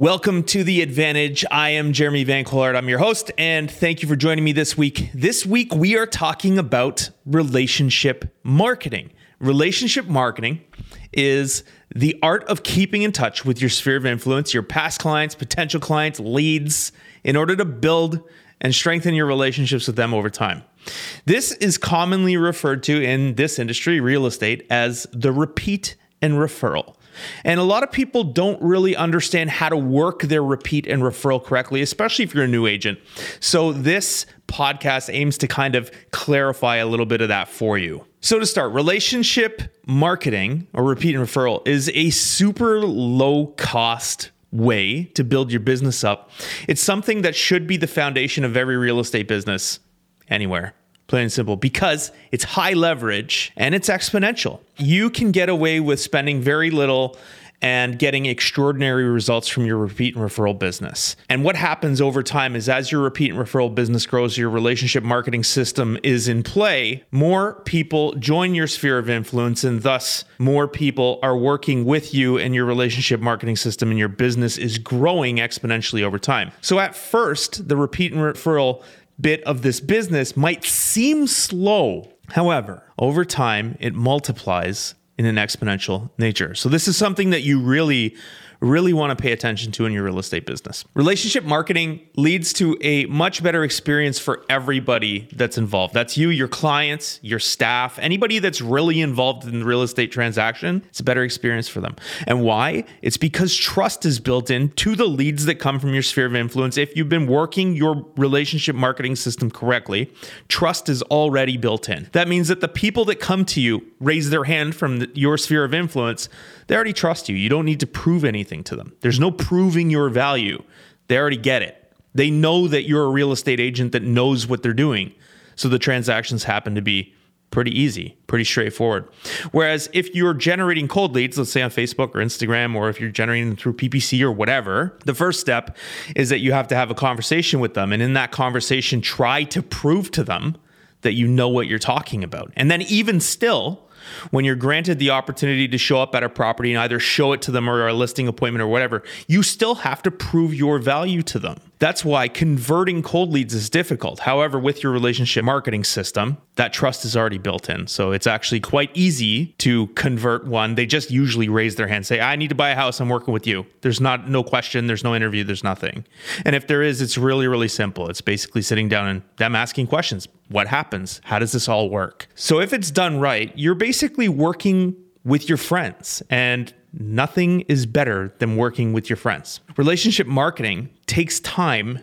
Welcome to The Advantage. I am Jeremy Van Collard. I'm your host, and thank you for joining me this week. This week, we are talking about relationship marketing. Relationship marketing is the art of keeping in touch with your sphere of influence, your past clients, potential clients, leads, in order to build and strengthen your relationships with them over time. This is commonly referred to in this industry, real estate, as the repeat and referral. And a lot of people don't really understand how to work their repeat and referral correctly, especially if you're a new agent. So, this podcast aims to kind of clarify a little bit of that for you. So, to start, relationship marketing or repeat and referral is a super low cost way to build your business up. It's something that should be the foundation of every real estate business anywhere plain and simple, because it's high leverage and it's exponential. You can get away with spending very little and getting extraordinary results from your repeat and referral business. And what happens over time is as your repeat and referral business grows, your relationship marketing system is in play, more people join your sphere of influence, and thus more people are working with you and your relationship marketing system, and your business is growing exponentially over time. So at first, the repeat and referral bit of this business might seem slow. However, over time, it multiplies in an exponential nature. So, this is something that you really really want to pay attention to in your real estate business. Relationship marketing leads to a much better experience for everybody that's involved. That's you, your clients, your staff, anybody that's really involved in the real estate transaction. It's a better experience for them. And why? It's because trust is built in to the leads that come from your sphere of influence. If you've been working your relationship marketing system correctly, trust is already built in. That means that the people that come to you raise their hand from the, your sphere of influence they already trust you. You don't need to prove anything to them. There's no proving your value. They already get it. They know that you're a real estate agent that knows what they're doing. So the transactions happen to be pretty easy, pretty straightforward. Whereas if you're generating cold leads, let's say on Facebook or Instagram, or if you're generating them through PPC or whatever, the first step is that you have to have a conversation with them. And in that conversation, try to prove to them that you know what you're talking about. And then, even still, when you're granted the opportunity to show up at a property and either show it to them or a listing appointment or whatever, you still have to prove your value to them. That's why converting cold leads is difficult. However, with your relationship marketing system, that trust is already built in. So it's actually quite easy to convert one. They just usually raise their hand, say, I need to buy a house. I'm working with you. There's not no question, there's no interview, there's nothing. And if there is, it's really, really simple. It's basically sitting down and them asking questions. What happens? How does this all work? So if it's done right, you're basically working with your friends and nothing is better than working with your friends. Relationship marketing takes time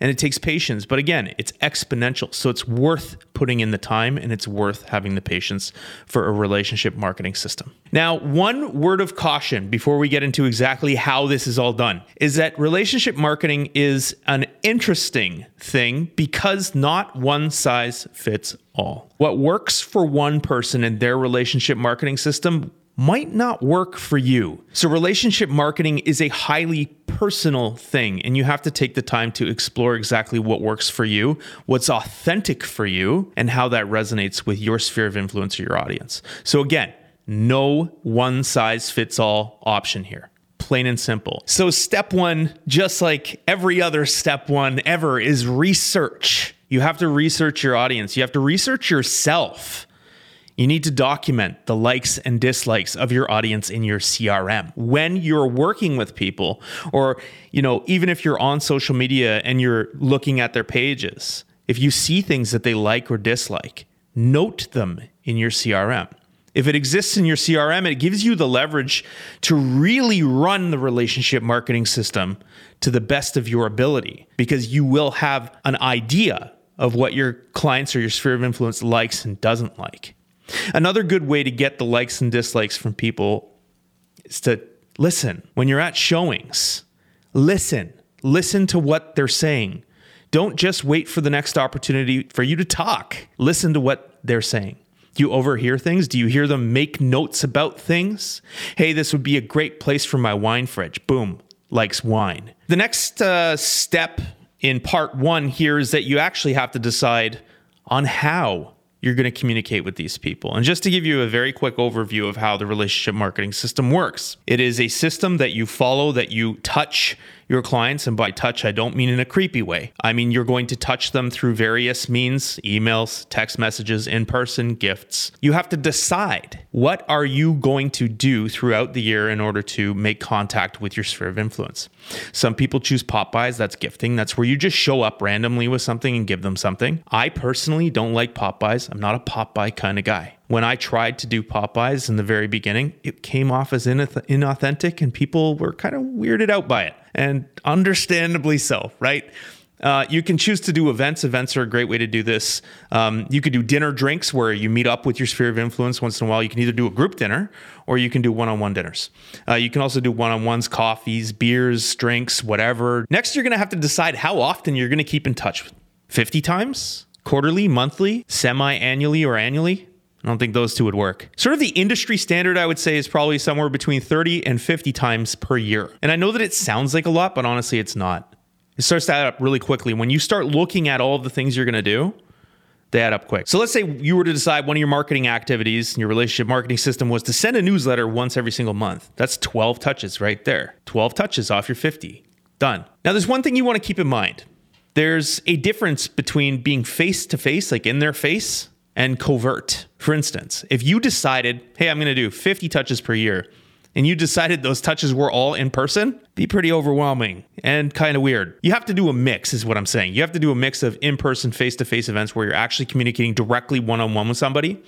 and it takes patience, but again, it's exponential. So it's worth putting in the time and it's worth having the patience for a relationship marketing system. Now, one word of caution before we get into exactly how this is all done is that relationship marketing is an interesting thing because not one size fits all. What works for one person in their relationship marketing system might not work for you. So, relationship marketing is a highly personal thing, and you have to take the time to explore exactly what works for you, what's authentic for you, and how that resonates with your sphere of influence or your audience. So, again, no one size fits all option here. Plain and simple. So, step one, just like every other step one ever, is research. You have to research your audience, you have to research yourself. You need to document the likes and dislikes of your audience in your CRM. When you're working with people or, you know, even if you're on social media and you're looking at their pages, if you see things that they like or dislike, note them in your CRM. If it exists in your CRM, it gives you the leverage to really run the relationship marketing system to the best of your ability because you will have an idea of what your clients or your sphere of influence likes and doesn't like. Another good way to get the likes and dislikes from people is to listen. When you're at showings, listen. Listen to what they're saying. Don't just wait for the next opportunity for you to talk. Listen to what they're saying. Do you overhear things? Do you hear them make notes about things? Hey, this would be a great place for my wine fridge. Boom, likes wine. The next uh, step in part one here is that you actually have to decide on how you're going to communicate with these people. And just to give you a very quick overview of how the relationship marketing system works, it is a system that you follow, that you touch your clients. And by touch, I don't mean in a creepy way. I mean, you're going to touch them through various means emails, text messages, in person, gifts. You have to decide what are you going to do throughout the year in order to make contact with your sphere of influence. Some people choose pop-bys, that's gifting. That's where you just show up randomly with something and give them something. I personally don't like pop-bys. I'm not a pop buy kind of guy when I tried to do pop-bys in the very beginning, it came off as inauthentic and people were kind of weirded out by it. And understandably so, right? Uh, you can choose to do events. Events are a great way to do this. Um, you could do dinner drinks where you meet up with your sphere of influence once in a while. You can either do a group dinner or you can do one on one dinners. Uh, you can also do one on ones, coffees, beers, drinks, whatever. Next, you're going to have to decide how often you're going to keep in touch 50 times, quarterly, monthly, semi annually, or annually. I don't think those two would work. Sort of the industry standard, I would say, is probably somewhere between 30 and 50 times per year. And I know that it sounds like a lot, but honestly, it's not. It starts to add up really quickly. When you start looking at all of the things you're going to do, they add up quick. So let's say you were to decide one of your marketing activities, your relationship marketing system was to send a newsletter once every single month. That's 12 touches right there. 12 touches off your 50. Done. Now, there's one thing you want to keep in mind. There's a difference between being face to face, like in their face, and covert. For instance, if you decided, hey, I'm going to do 50 touches per year, and you decided those touches were all in person, be pretty overwhelming and kind of weird. You have to do a mix, is what I'm saying. You have to do a mix of in person, face to face events where you're actually communicating directly one on one with somebody.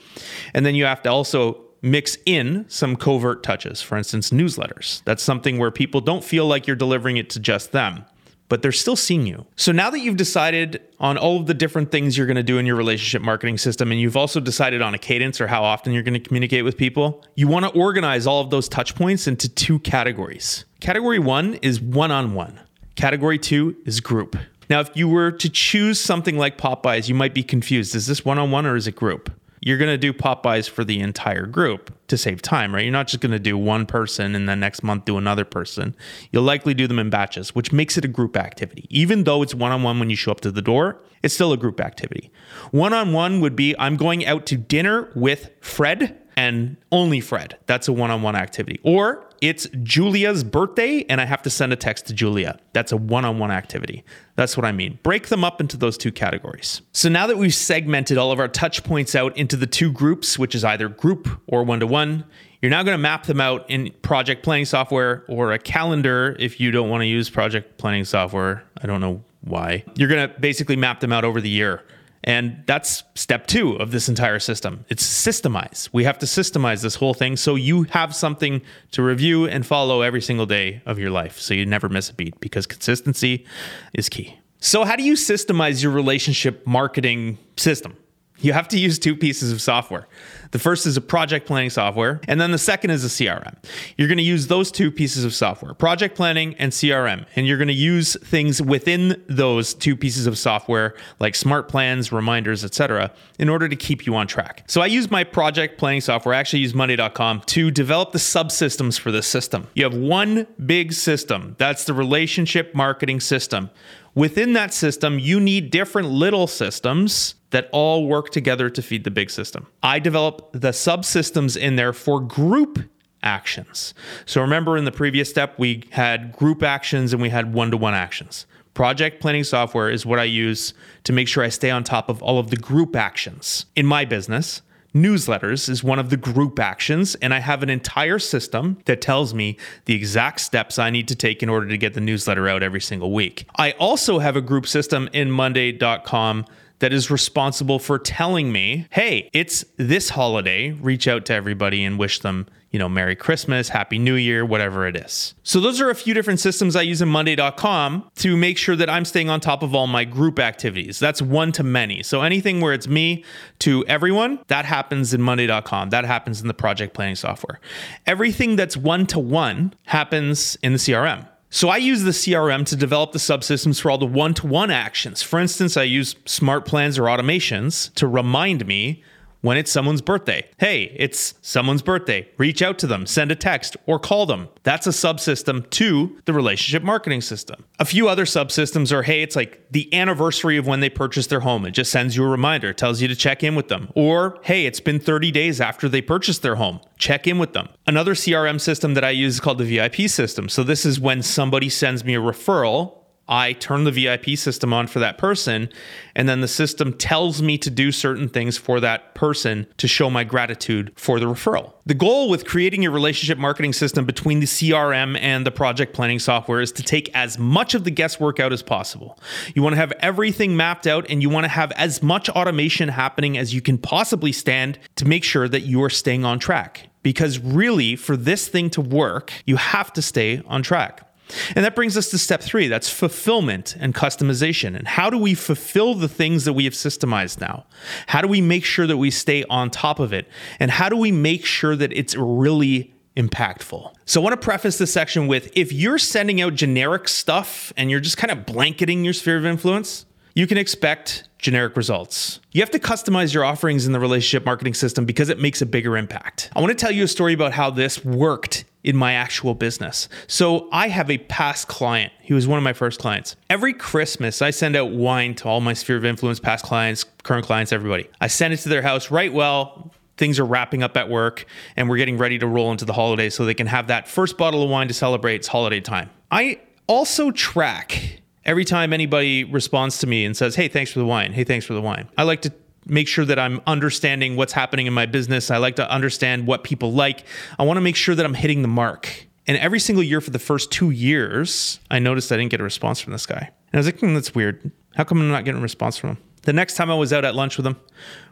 And then you have to also mix in some covert touches, for instance, newsletters. That's something where people don't feel like you're delivering it to just them but they're still seeing you. So now that you've decided on all of the different things you're going to do in your relationship marketing system, and you've also decided on a cadence or how often you're going to communicate with people, you want to organize all of those touch points into two categories. Category one is one on one, category two is group. Now, if you were to choose something like pop-bys, you might be confused. Is this one on one or is it group? You're going to do pop-bys for the entire group to save time, right? You're not just going to do one person and then next month do another person. You'll likely do them in batches, which makes it a group activity. Even though it's one on one when you show up to the door, it's still a group activity. One on one would be I'm going out to dinner with Fred and only Fred. That's a one on one activity. Or it's Julia's birthday and I have to send a text to Julia. That's a one on one activity. That's what I mean. Break them up into those two categories. So now that we've segmented all of our touch points out into the two groups, which is either group or one to one, you're now going to map them out in project planning software or a calendar if you don't want to use project planning software. I don't know why. You're going to basically map them out over the year. And that's step two of this entire system. It's systemize. We have to systemize this whole thing so you have something to review and follow every single day of your life so you never miss a beat because consistency is key. So, how do you systemize your relationship marketing system? You have to use two pieces of software. The first is a project planning software, and then the second is a CRM. You're going to use those two pieces of software, project planning and CRM, and you're going to use things within those two pieces of software like smart plans, reminders, etc., in order to keep you on track. So I use my project planning software, I actually use monday.com to develop the subsystems for this system. You have one big system, that's the relationship marketing system. Within that system, you need different little systems that all work together to feed the big system. I develop the subsystems in there for group actions. So remember in the previous step, we had group actions and we had one to one actions. Project planning software is what I use to make sure I stay on top of all of the group actions. In my business, newsletters is one of the group actions, and I have an entire system that tells me the exact steps I need to take in order to get the newsletter out every single week. I also have a group system in Monday.com that is responsible for telling me, hey, it's this holiday, reach out to everybody and wish them, you know, Merry Christmas, Happy New Year, whatever it is. So those are a few different systems I use in Monday.com to make sure that I'm staying on top of all my group activities. That's one to many. So anything where it's me to everyone, that happens in Monday.com. That happens in the project planning software. Everything that's one to one happens in the CRM. So I use the CRM to develop the subsystems for all the one to one actions. For instance, I use smart plans or automations to remind me when it's someone's birthday. Hey, it's someone's birthday. Reach out to them, send a text, or call them. That's a subsystem to the relationship marketing system. A few other subsystems are hey, it's like the anniversary of when they purchased their home. It just sends you a reminder, tells you to check in with them. Or hey, it's been 30 days after they purchased their home. Check in with them. Another CRM system that I use is called the VIP system. So this is when somebody sends me a referral I turn the VIP system on for that person, and then the system tells me to do certain things for that person to show my gratitude for the referral. The goal with creating your relationship marketing system between the CRM and the project planning software is to take as much of the guesswork out as possible. You want to have everything mapped out and you want to have as much automation happening as you can possibly stand to make sure that you are staying on track. Because really, for this thing to work, you have to stay on track. And that brings us to step three that's fulfillment and customization. And how do we fulfill the things that we have systemized now? How do we make sure that we stay on top of it? And how do we make sure that it's really impactful? So I want to preface this section with if you're sending out generic stuff and you're just kind of blanketing your sphere of influence, you can expect generic results. You have to customize your offerings in the relationship marketing system because it makes a bigger impact. I want to tell you a story about how this worked in my actual business. So I have a past client. He was one of my first clients. Every Christmas, I send out wine to all my sphere of influence, past clients, current clients, everybody. I send it to their house right well. Things are wrapping up at work and we're getting ready to roll into the holidays so they can have that first bottle of wine to celebrate it's holiday time. I also track every time anybody responds to me and says, Hey, thanks for the wine. Hey, thanks for the wine. I like to make sure that I'm understanding what's happening in my business. I like to understand what people like. I want to make sure that I'm hitting the mark. And every single year for the first two years, I noticed I didn't get a response from this guy. And I was like, hmm, that's weird. How come I'm not getting a response from him? The next time I was out at lunch with him,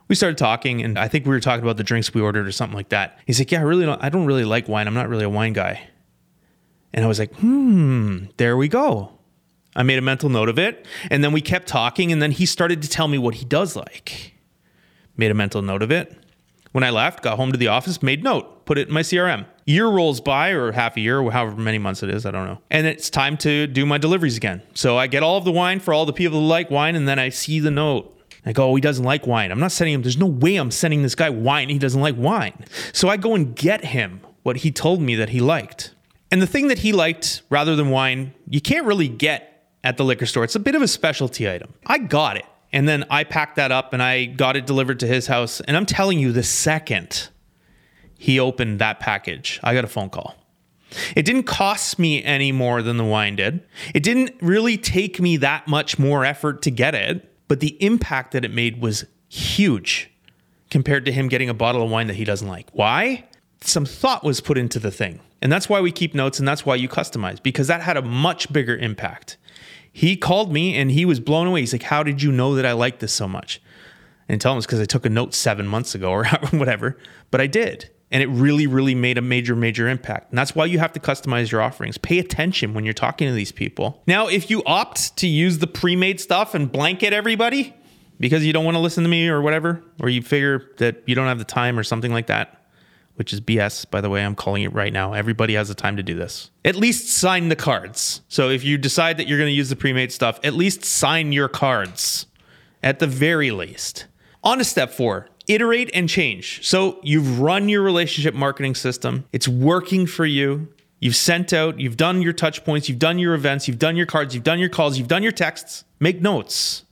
we started talking, and I think we were talking about the drinks we ordered or something like that. He's like, "Yeah, I really don't. I don't really like wine. I'm not really a wine guy." And I was like, "Hmm, there we go." I made a mental note of it. And then we kept talking. And then he started to tell me what he does like. Made a mental note of it. When I left, got home to the office, made note, put it in my CRM. Year rolls by, or half a year, or however many months it is, I don't know. And it's time to do my deliveries again. So I get all of the wine for all the people who like wine, and then I see the note. I go, oh, he doesn't like wine. I'm not sending him, there's no way I'm sending this guy wine. He doesn't like wine. So I go and get him what he told me that he liked. And the thing that he liked rather than wine, you can't really get at the liquor store. It's a bit of a specialty item. I got it. And then I packed that up and I got it delivered to his house. And I'm telling you, the second he opened that package, I got a phone call. It didn't cost me any more than the wine did. It didn't really take me that much more effort to get it, but the impact that it made was huge compared to him getting a bottle of wine that he doesn't like. Why? Some thought was put into the thing. And that's why we keep notes and that's why you customize because that had a much bigger impact he called me and he was blown away. He's like, How did you know that I like this so much? And tell him it's because I took a note seven months ago or whatever, but I did. And it really, really made a major, major impact. And that's why you have to customize your offerings. Pay attention when you're talking to these people. Now, if you opt to use the pre made stuff and blanket everybody because you don't want to listen to me or whatever, or you figure that you don't have the time or something like that, which is BS, by the way. I'm calling it right now. Everybody has the time to do this. At least sign the cards. So if you decide that you're going to use the pre made stuff, at least sign your cards at the very least. On to step four iterate and change. So you've run your relationship marketing system, it's working for you. You've sent out, you've done your touch points, you've done your events, you've done your cards, you've done your calls, you've done your texts. Make notes.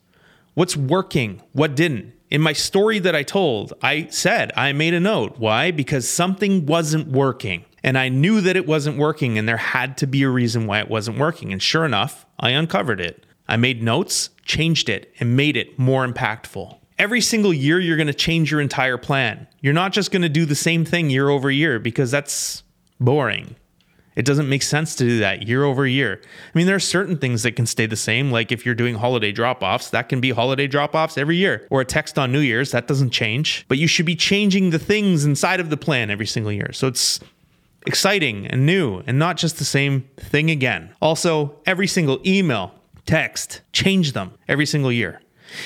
What's working? What didn't? In my story that I told, I said I made a note. Why? Because something wasn't working. And I knew that it wasn't working, and there had to be a reason why it wasn't working. And sure enough, I uncovered it. I made notes, changed it, and made it more impactful. Every single year, you're going to change your entire plan. You're not just going to do the same thing year over year because that's boring. It doesn't make sense to do that year over year. I mean, there are certain things that can stay the same. Like if you're doing holiday drop offs, that can be holiday drop offs every year, or a text on New Year's, that doesn't change. But you should be changing the things inside of the plan every single year. So it's exciting and new and not just the same thing again. Also, every single email, text, change them every single year.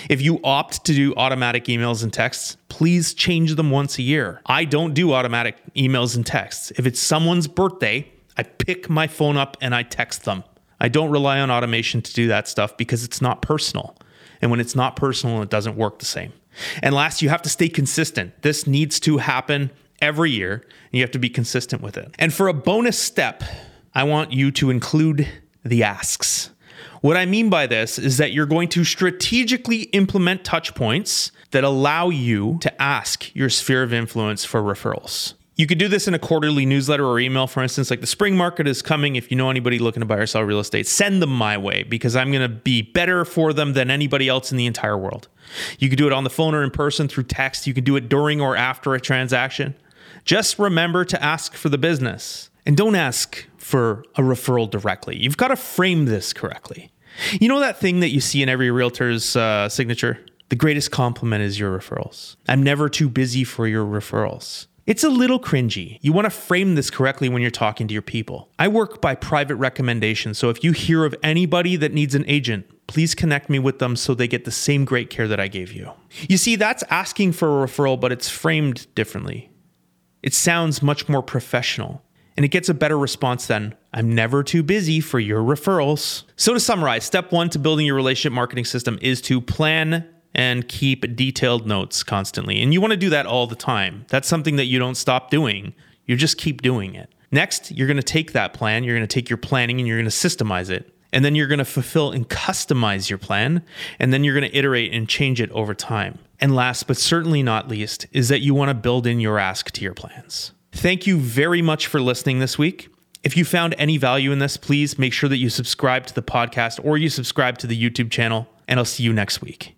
If you opt to do automatic emails and texts, please change them once a year. I don't do automatic emails and texts. If it's someone's birthday, I pick my phone up and I text them. I don't rely on automation to do that stuff because it's not personal. And when it's not personal, it doesn't work the same. And last, you have to stay consistent. This needs to happen every year, and you have to be consistent with it. And for a bonus step, I want you to include the asks. What I mean by this is that you're going to strategically implement touch points that allow you to ask your sphere of influence for referrals. You could do this in a quarterly newsletter or email, for instance, like the spring market is coming. If you know anybody looking to buy or sell real estate, send them my way because I'm going to be better for them than anybody else in the entire world. You could do it on the phone or in person through text. You can do it during or after a transaction. Just remember to ask for the business and don't ask for a referral directly. You've got to frame this correctly. You know that thing that you see in every realtor's uh, signature? The greatest compliment is your referrals. I'm never too busy for your referrals. It's a little cringy. You want to frame this correctly when you're talking to your people. I work by private recommendation, so if you hear of anybody that needs an agent, please connect me with them so they get the same great care that I gave you. You see, that's asking for a referral, but it's framed differently. It sounds much more professional and it gets a better response than I'm never too busy for your referrals. So, to summarize, step one to building your relationship marketing system is to plan and keep detailed notes constantly. And you want to do that all the time. That's something that you don't stop doing, you just keep doing it. Next, you're going to take that plan, you're going to take your planning and you're going to systemize it. And then you're going to fulfill and customize your plan. And then you're going to iterate and change it over time. And last but certainly not least, is that you want to build in your ask to your plans. Thank you very much for listening this week. If you found any value in this, please make sure that you subscribe to the podcast or you subscribe to the YouTube channel, and I'll see you next week.